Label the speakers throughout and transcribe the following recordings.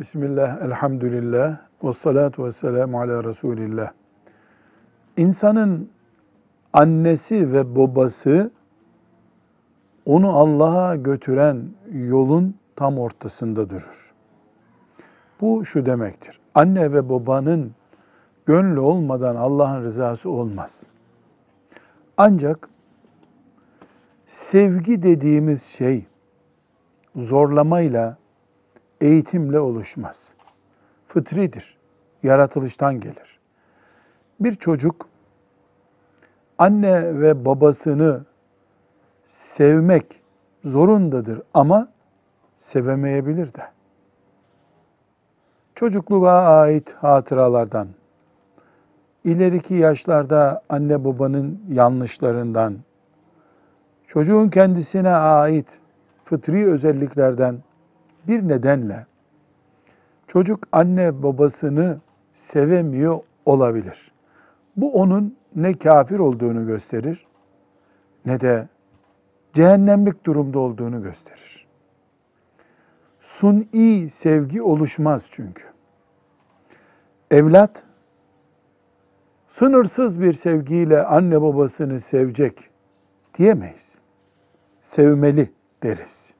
Speaker 1: Bismillah, elhamdülillah, ve salatu ve selamu ala Resulillah. İnsanın annesi ve babası onu Allah'a götüren yolun tam ortasında durur. Bu şu demektir. Anne ve babanın gönlü olmadan Allah'ın rızası olmaz. Ancak sevgi dediğimiz şey zorlamayla, eğitimle oluşmaz. Fıtridir. Yaratılıştan gelir. Bir çocuk anne ve babasını sevmek zorundadır ama sevemeyebilir de. Çocukluğa ait hatıralardan, ileriki yaşlarda anne babanın yanlışlarından, çocuğun kendisine ait fıtri özelliklerden bir nedenle çocuk anne babasını sevemiyor olabilir. Bu onun ne kafir olduğunu gösterir ne de cehennemlik durumda olduğunu gösterir. Suni sevgi oluşmaz çünkü. Evlat sınırsız bir sevgiyle anne babasını sevecek diyemeyiz. Sevmeli deriz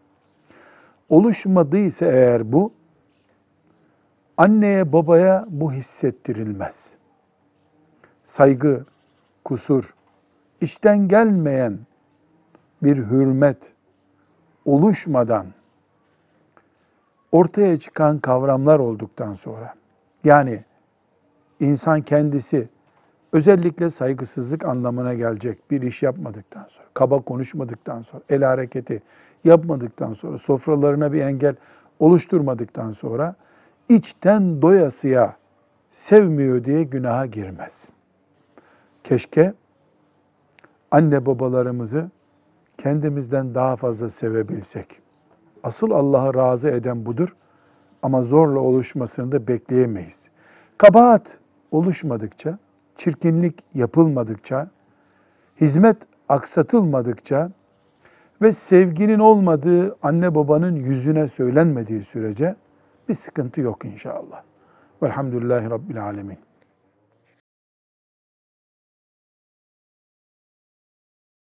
Speaker 1: oluşmadıysa eğer bu, anneye babaya bu hissettirilmez. Saygı, kusur, içten gelmeyen bir hürmet oluşmadan ortaya çıkan kavramlar olduktan sonra, yani insan kendisi özellikle saygısızlık anlamına gelecek bir iş yapmadıktan sonra, kaba konuşmadıktan sonra, el hareketi yapmadıktan sonra, sofralarına bir engel oluşturmadıktan sonra içten doyasıya sevmiyor diye günaha girmez. Keşke anne babalarımızı kendimizden daha fazla sevebilsek. Asıl Allah'ı razı eden budur ama zorla oluşmasını da bekleyemeyiz. Kabahat oluşmadıkça, çirkinlik yapılmadıkça, hizmet aksatılmadıkça ve sevginin olmadığı anne babanın yüzüne söylenmediği sürece bir sıkıntı yok inşallah. Velhamdülillahi Rabbil Alemin.